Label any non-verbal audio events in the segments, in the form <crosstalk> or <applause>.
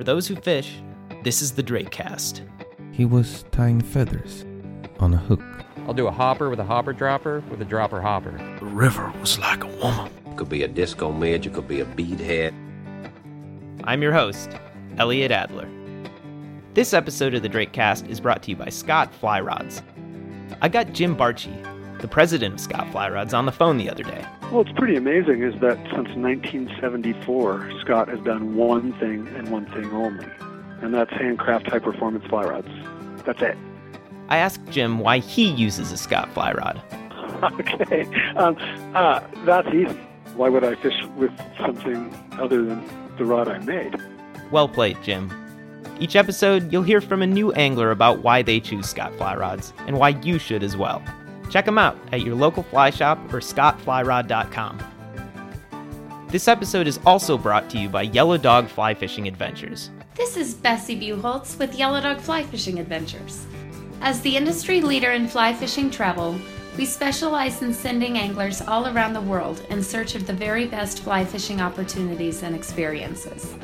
For those who fish, this is the Drakecast. He was tying feathers on a hook. I'll do a hopper with a hopper dropper with a dropper hopper. The river was like a woman. Could be a disco midge, it could be a beadhead. I'm your host, Elliot Adler. This episode of the Drake Cast is brought to you by Scott Fly Rods. I got Jim Bartschi, the president of Scott Fly Rods, on the phone the other day. Well, it's pretty amazing is that since 1974, Scott has done one thing and one thing only, and that's handcraft high performance fly rods. That's it. I asked Jim why he uses a Scott Fly Rod. <laughs> okay, um, uh, that's easy. Why would I fish with something other than the rod I made? Well played, Jim. Each episode, you'll hear from a new angler about why they choose Scott Fly Rods and why you should as well. Check them out at your local fly shop or scottflyrod.com. This episode is also brought to you by Yellow Dog Fly Fishing Adventures. This is Bessie Buholtz with Yellow Dog Fly Fishing Adventures. As the industry leader in fly fishing travel, we specialize in sending anglers all around the world in search of the very best fly fishing opportunities and experiences.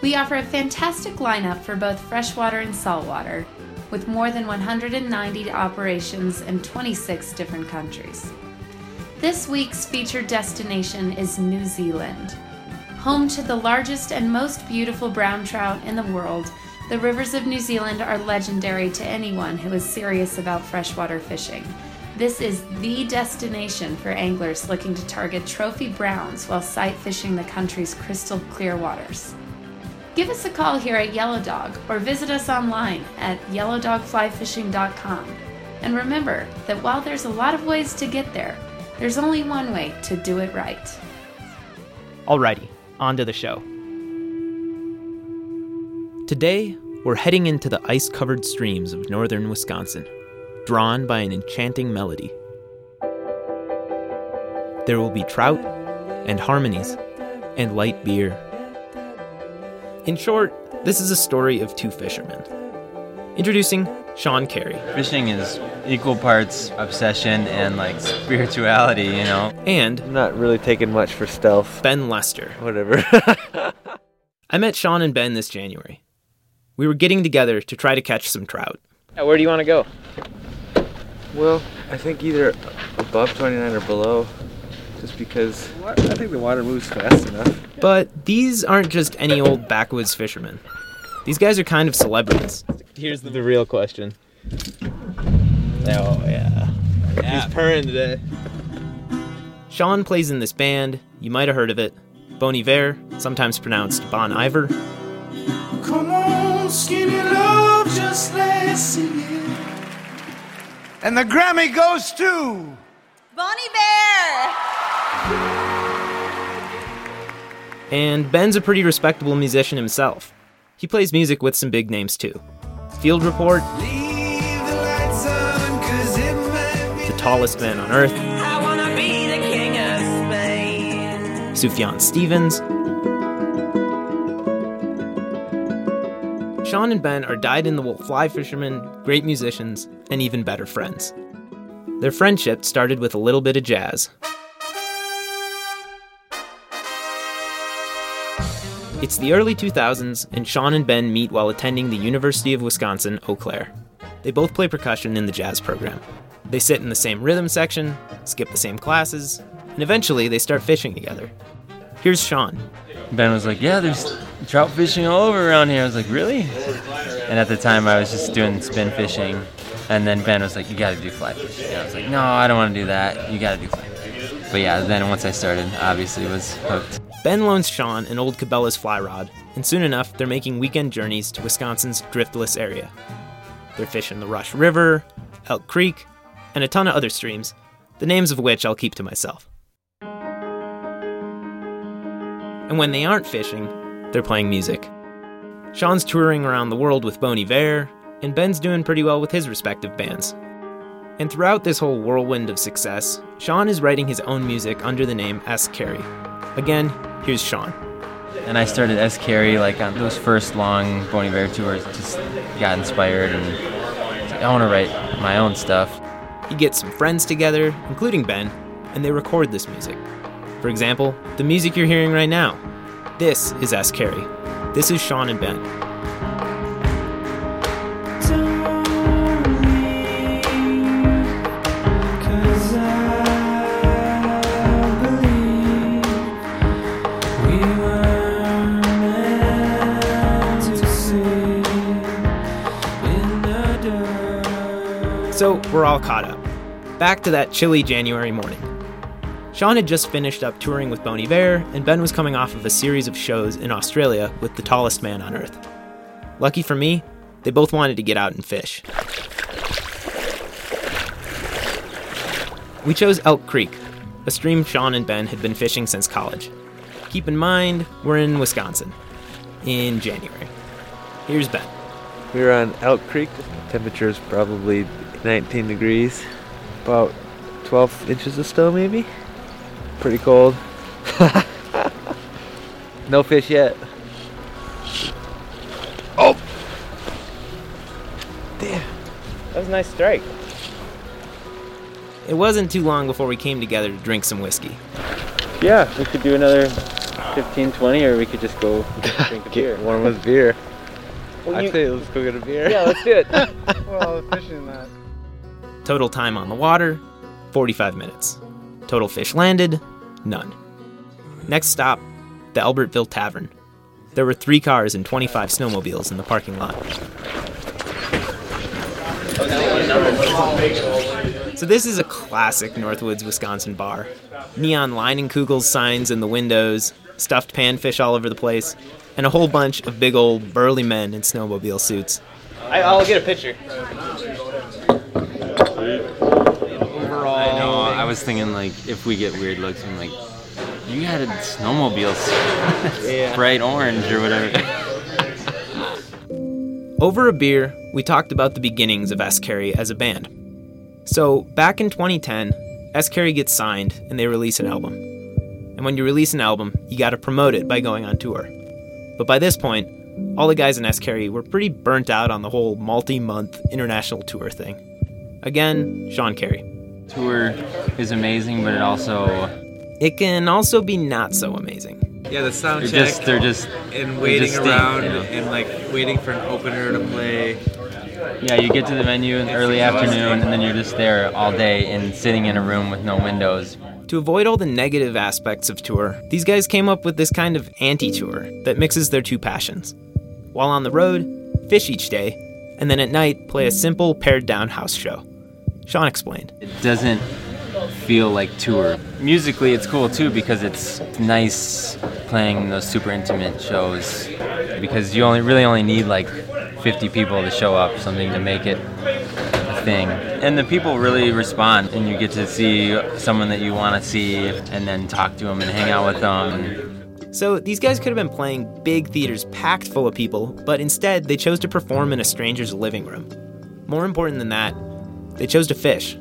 We offer a fantastic lineup for both freshwater and saltwater, with more than 190 operations in 26 different countries. This week's featured destination is New Zealand. Home to the largest and most beautiful brown trout in the world, the rivers of New Zealand are legendary to anyone who is serious about freshwater fishing. This is the destination for anglers looking to target trophy browns while sight fishing the country's crystal clear waters. Give us a call here at Yellow Dog or visit us online at yellowdogflyfishing.com. And remember that while there's a lot of ways to get there, there's only one way to do it right. Alrighty, on to the show. Today, we're heading into the ice covered streams of northern Wisconsin, drawn by an enchanting melody. There will be trout, and harmonies, and light beer. In short, this is a story of two fishermen. Introducing Sean Carey Fishing is equal parts obsession and like spirituality, you know. and I'm not really taking much for stealth. Ben Lester. Whatever. <laughs> I met Sean and Ben this January. We were getting together to try to catch some trout. Where do you want to go? Well, I think either above 29 or below, just because I think the water moves fast enough. But these aren't just any old backwoods fishermen. These guys are kind of celebrities. Here's the, real question. Oh yeah. He's purring today. Sean plays in this band, you might have heard of it, Bon Iver, sometimes pronounced Bon Iver. Come on, skinny love, just let's. And the Grammy goes to. Bonnie Bear! And Ben's a pretty respectable musician himself. He plays music with some big names too. Field Report, the the tallest man on earth. Sufjan Stevens. Sean and Ben are dyed in the wool fly fishermen, great musicians, and even better friends. Their friendship started with a little bit of jazz. It's the early 2000s, and Sean and Ben meet while attending the University of Wisconsin Eau Claire. They both play percussion in the jazz program. They sit in the same rhythm section, skip the same classes, and eventually they start fishing together. Here's Sean. Ben was like, "Yeah, there's trout fishing all over around here." I was like, "Really?" And at the time, I was just doing spin fishing, and then Ben was like, "You got to do fly fishing." And I was like, "No, I don't want to do that. You got to do fly fishing." But yeah, then once I started, obviously was hooked. Ben loans Sean an old Cabela's fly rod, and soon enough, they're making weekend journeys to Wisconsin's driftless area. They're fishing the Rush River, Elk Creek, and a ton of other streams, the names of which I'll keep to myself. And when they aren't fishing, they're playing music. Sean's touring around the world with Bon Iver, and Ben's doing pretty well with his respective bands. And throughout this whole whirlwind of success, Sean is writing his own music under the name S. Carey. Again, here's Sean. And I started S Carey like on those first long Bon Iver tours. Just got inspired and I want to write my own stuff. He gets some friends together, including Ben, and they record this music. For example, the music you're hearing right now. This is S. Carey. This is Sean and Ben. We're all caught up. Back to that chilly January morning. Sean had just finished up touring with Bon Iver, and Ben was coming off of a series of shows in Australia with the tallest man on earth. Lucky for me, they both wanted to get out and fish. We chose Elk Creek, a stream Sean and Ben had been fishing since college. Keep in mind, we're in Wisconsin in January. Here's Ben. We were on Elk Creek. Temperature is probably 19 degrees. About 12 inches of snow, maybe. Pretty cold. <laughs> no fish yet. Oh! Damn. That was a nice strike. It wasn't too long before we came together to drink some whiskey. Yeah, we could do another 15, 20, or we could just go <laughs> drink a beer. Warm with beer. Well, I'd you- say let's go get a beer. Yeah, let's do it. <laughs> well, fishing that. Total time on the water 45 minutes. Total fish landed none. Next stop, the Albertville Tavern. There were three cars and 25 snowmobiles in the parking lot. So, this is a classic Northwoods, Wisconsin bar. Neon Leinenkugel signs in the windows, stuffed panfish all over the place, and a whole bunch of big old burly men in snowmobile suits. I, I'll get a picture. I know. I was thinking like if we get weird looks, I'm like, you got a snowmobile, s- <laughs> bright orange or whatever. Over a beer, we talked about the beginnings of S. Carey as a band. So, back in 2010, S. Carey gets signed and they release an album. And when you release an album, you gotta promote it by going on tour. But by this point, all the guys in S. Carey were pretty burnt out on the whole multi month international tour thing. Again, Sean Carey. Tour is amazing, but it also It can also be not so amazing. Yeah, the sound they're check just they're just and they're waiting distinct, around you know? and like waiting for an opener to play. Yeah, you get to the venue in the early afternoon, and then you're just there all day and sitting in a room with no windows. To avoid all the negative aspects of tour, these guys came up with this kind of anti tour that mixes their two passions. While on the road, fish each day, and then at night, play a simple pared down house show. Sean explained. It doesn't feel like tour. Musically, it's cool too because it's nice playing those super intimate shows because you only really only need like 50 people to show up, something to make it a thing. And the people really respond, and you get to see someone that you want to see, and then talk to them and hang out with them. So these guys could have been playing big theaters packed full of people, but instead they chose to perform in a stranger's living room. More important than that, they chose to fish.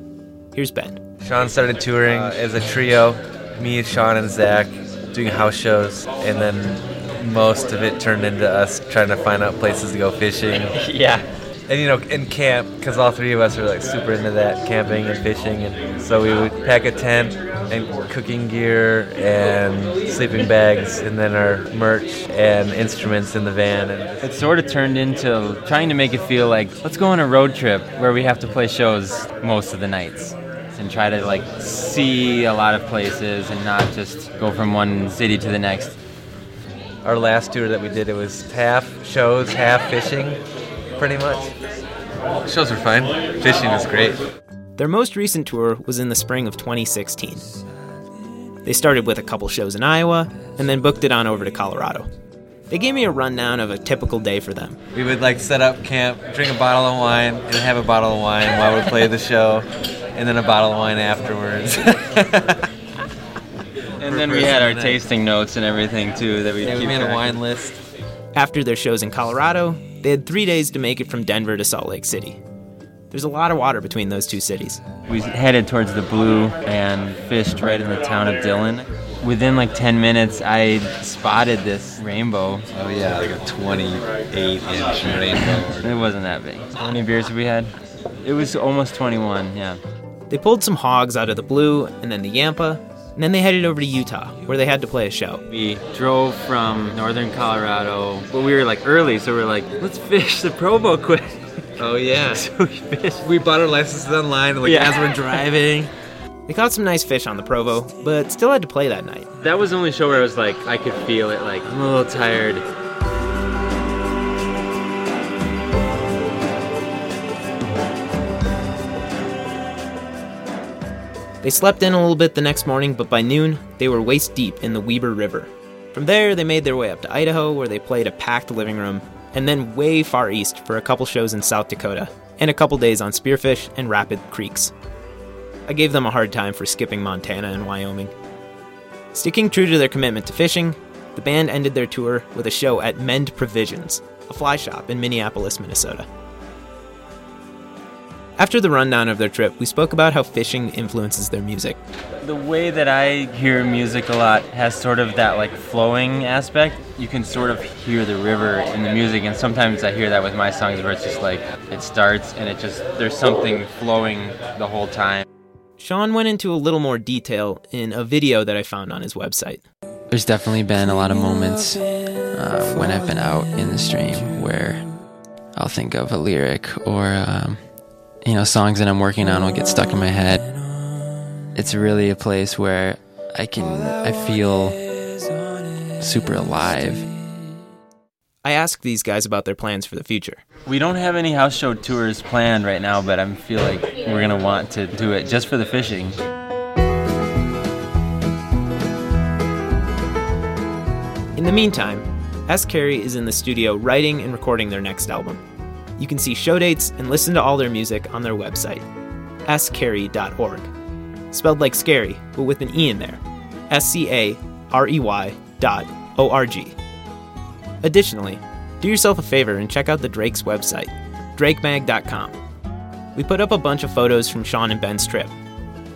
Here's Ben. Sean started touring as a trio, me, Sean, and Zach, doing house shows, and then most of it turned into us trying to find out places to go fishing. <laughs> yeah. And you know, in camp, because all three of us are like super into that camping and fishing, and so we would pack a tent and cooking gear and sleeping bags, and then our merch and instruments in the van. And It sort of turned into trying to make it feel like let's go on a road trip where we have to play shows most of the nights and try to like see a lot of places and not just go from one city to the next. our last tour that we did, it was half shows, half fishing, pretty much. Shows were fine. Fishing was great. Their most recent tour was in the spring of 2016. They started with a couple shows in Iowa and then booked it on over to Colorado. They gave me a rundown of a typical day for them. We would like set up camp, drink a bottle of wine, and have a bottle of wine while we played the show, and then a bottle of wine afterwards. <laughs> And then we had our tasting notes and everything too that we Yeah, we made a wine list. After their shows in Colorado, they had three days to make it from Denver to Salt Lake City. There's a lot of water between those two cities. We headed towards the blue and fished right in the town of Dillon. Within like 10 minutes, I spotted this rainbow. Oh yeah, like a 28 inch rainbow. It wasn't that big. How many beers have we had? It was almost 21, yeah. They pulled some hogs out of the blue and then the Yampa, And then they headed over to Utah, where they had to play a show. We drove from northern Colorado, but we were like early, so we are like, let's fish the Provo quick. <laughs> Oh yeah. <laughs> so we fished. We bought our licenses online, like Yeah. as we're driving. They caught some nice fish on the Provo, but still had to play that night. That was the only show where I was like, I could feel it, like, I'm a little tired. They slept in a little bit the next morning, but by noon, they were waist deep in the Weber River. From there, they made their way up to Idaho, where they played a packed living room, and then way far east for a couple shows in South Dakota, and a couple days on Spearfish and Rapid Creeks. I gave them a hard time for skipping Montana and Wyoming. Sticking true to their commitment to fishing, the band ended their tour with a show at Mend Provisions, a fly shop in Minneapolis, Minnesota. After the rundown of their trip, we spoke about how fishing influences their music. The way that I hear music a lot has sort of that like flowing aspect. You can sort of hear the river in the music, and sometimes I hear that with my songs where it's just like it starts and it just there's something flowing the whole time. Sean went into a little more detail in a video that I found on his website. There's definitely been a lot of moments uh, when I've been out in the stream where I'll think of a lyric or um, you know songs that I'm working on will get stuck in my head. It's really a place where I can I feel super alive. I asked these guys about their plans for the future. We don't have any house show tours planned right now, but I feel like we're gonna want to do it just for the fishing. In the meantime, S. Carey is in the studio writing and recording their next album. You can see show dates and listen to all their music on their website, scarey.org. Spelled like scary, but with an E in there. S C A R E Y dot O R G. Additionally, do yourself a favor and check out the Drake's website, drakemag.com. We put up a bunch of photos from Sean and Ben's trip.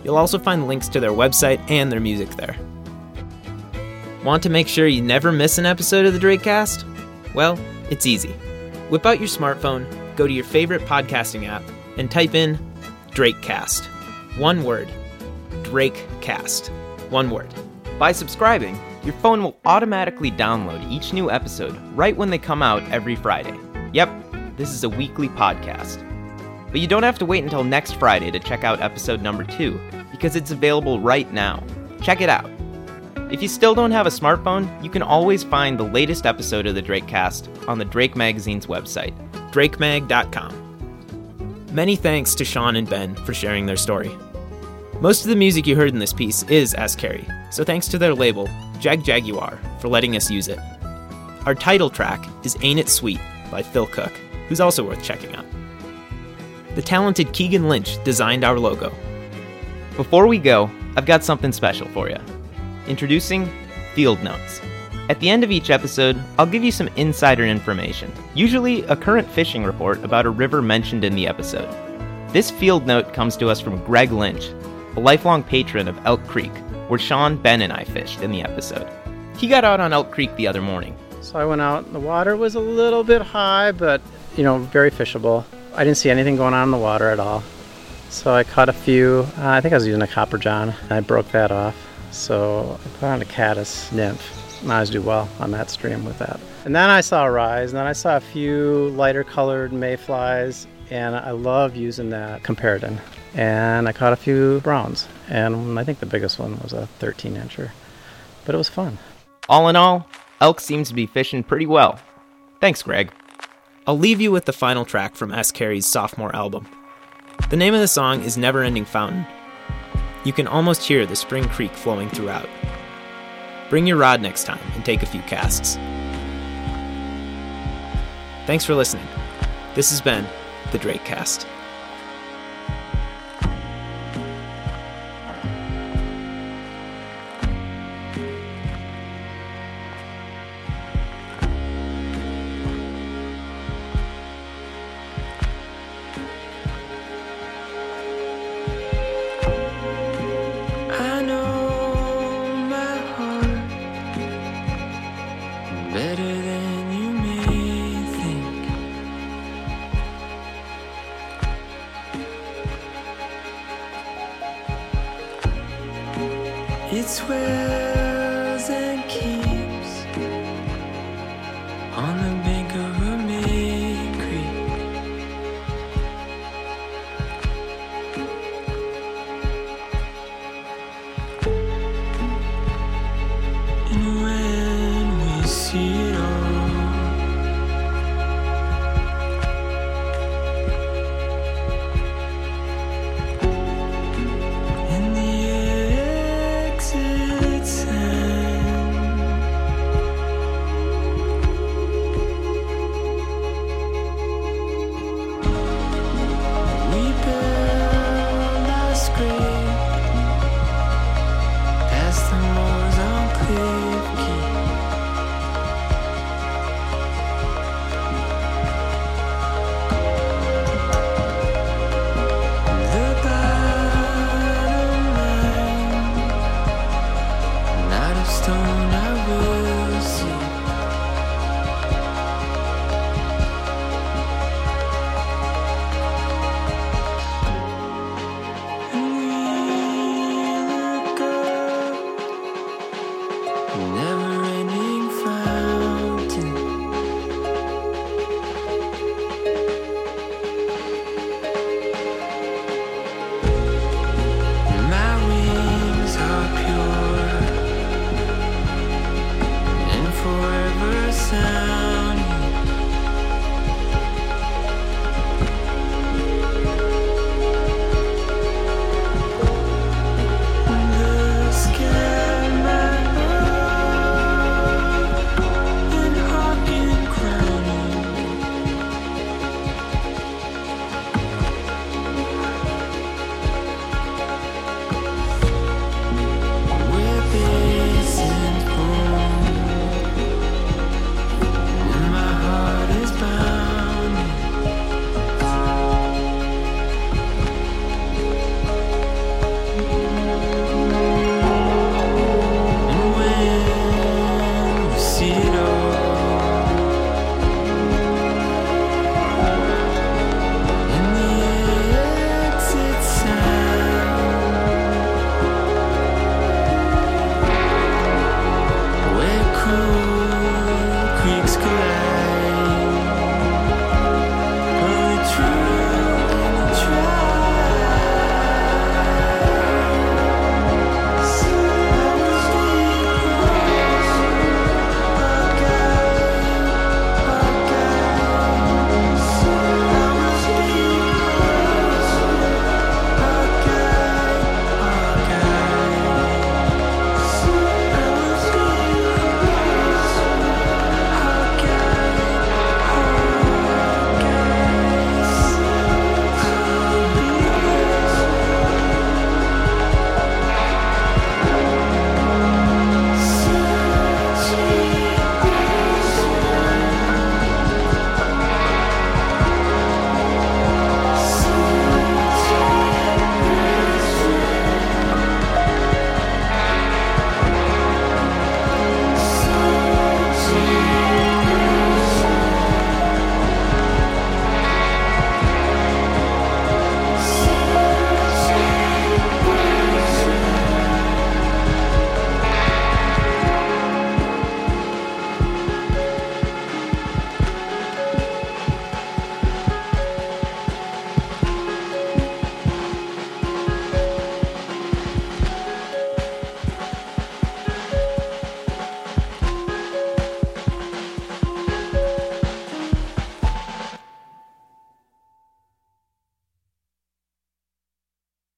You'll also find links to their website and their music there. Want to make sure you never miss an episode of the Drake Cast? Well, it's easy. Whip out your smartphone, go to your favorite podcasting app, and type in Drakecast. One word. Drakecast. One word. By subscribing, your phone will automatically download each new episode right when they come out every Friday. Yep, this is a weekly podcast. But you don't have to wait until next Friday to check out episode number two, because it's available right now. Check it out. If you still don't have a smartphone, you can always find the latest episode of the Drake Cast on the Drake Magazine's website, drakemag.com. Many thanks to Sean and Ben for sharing their story. Most of the music you heard in this piece is S. Carey, so thanks to their label, Jagjaguwar, for letting us use it. Our title track is Ain't It Sweet by Phil Cook, who's also worth checking out. The talented Keegan Lynch designed our logo. Before we go, I've got something special for you. Introducing Field Notes. At the end of each episode, I'll give you some insider information, usually a current fishing report about a river mentioned in the episode. This field note comes to us from Greg Lynch, a lifelong patron of Elk Creek, where Sean, Ben, and I fished in the episode. He got out on Elk Creek the other morning. So I went out. The water was a little bit high, but you know, very fishable. I didn't see anything going on in the water at all. So I caught a few. Uh, I think I was using a copper john. I broke that off. So I put on a caddis nymph. And I always do well on that stream with that. And then I saw a rise, and then I saw a few lighter colored mayflies, and I love using that comparadun. And I caught a few browns, and I think the biggest one was a 13 incher. But it was fun. All in all, elk seems to be fishing pretty well. Thanks, Greg. I'll leave you with the final track from S. Carey's sophomore album. The name of the song is Never Ending Fountain. You can almost hear the spring creek flowing throughout. Bring your rod next time and take a few casts. Thanks for listening. This has been the Drake Cast. And keeps on the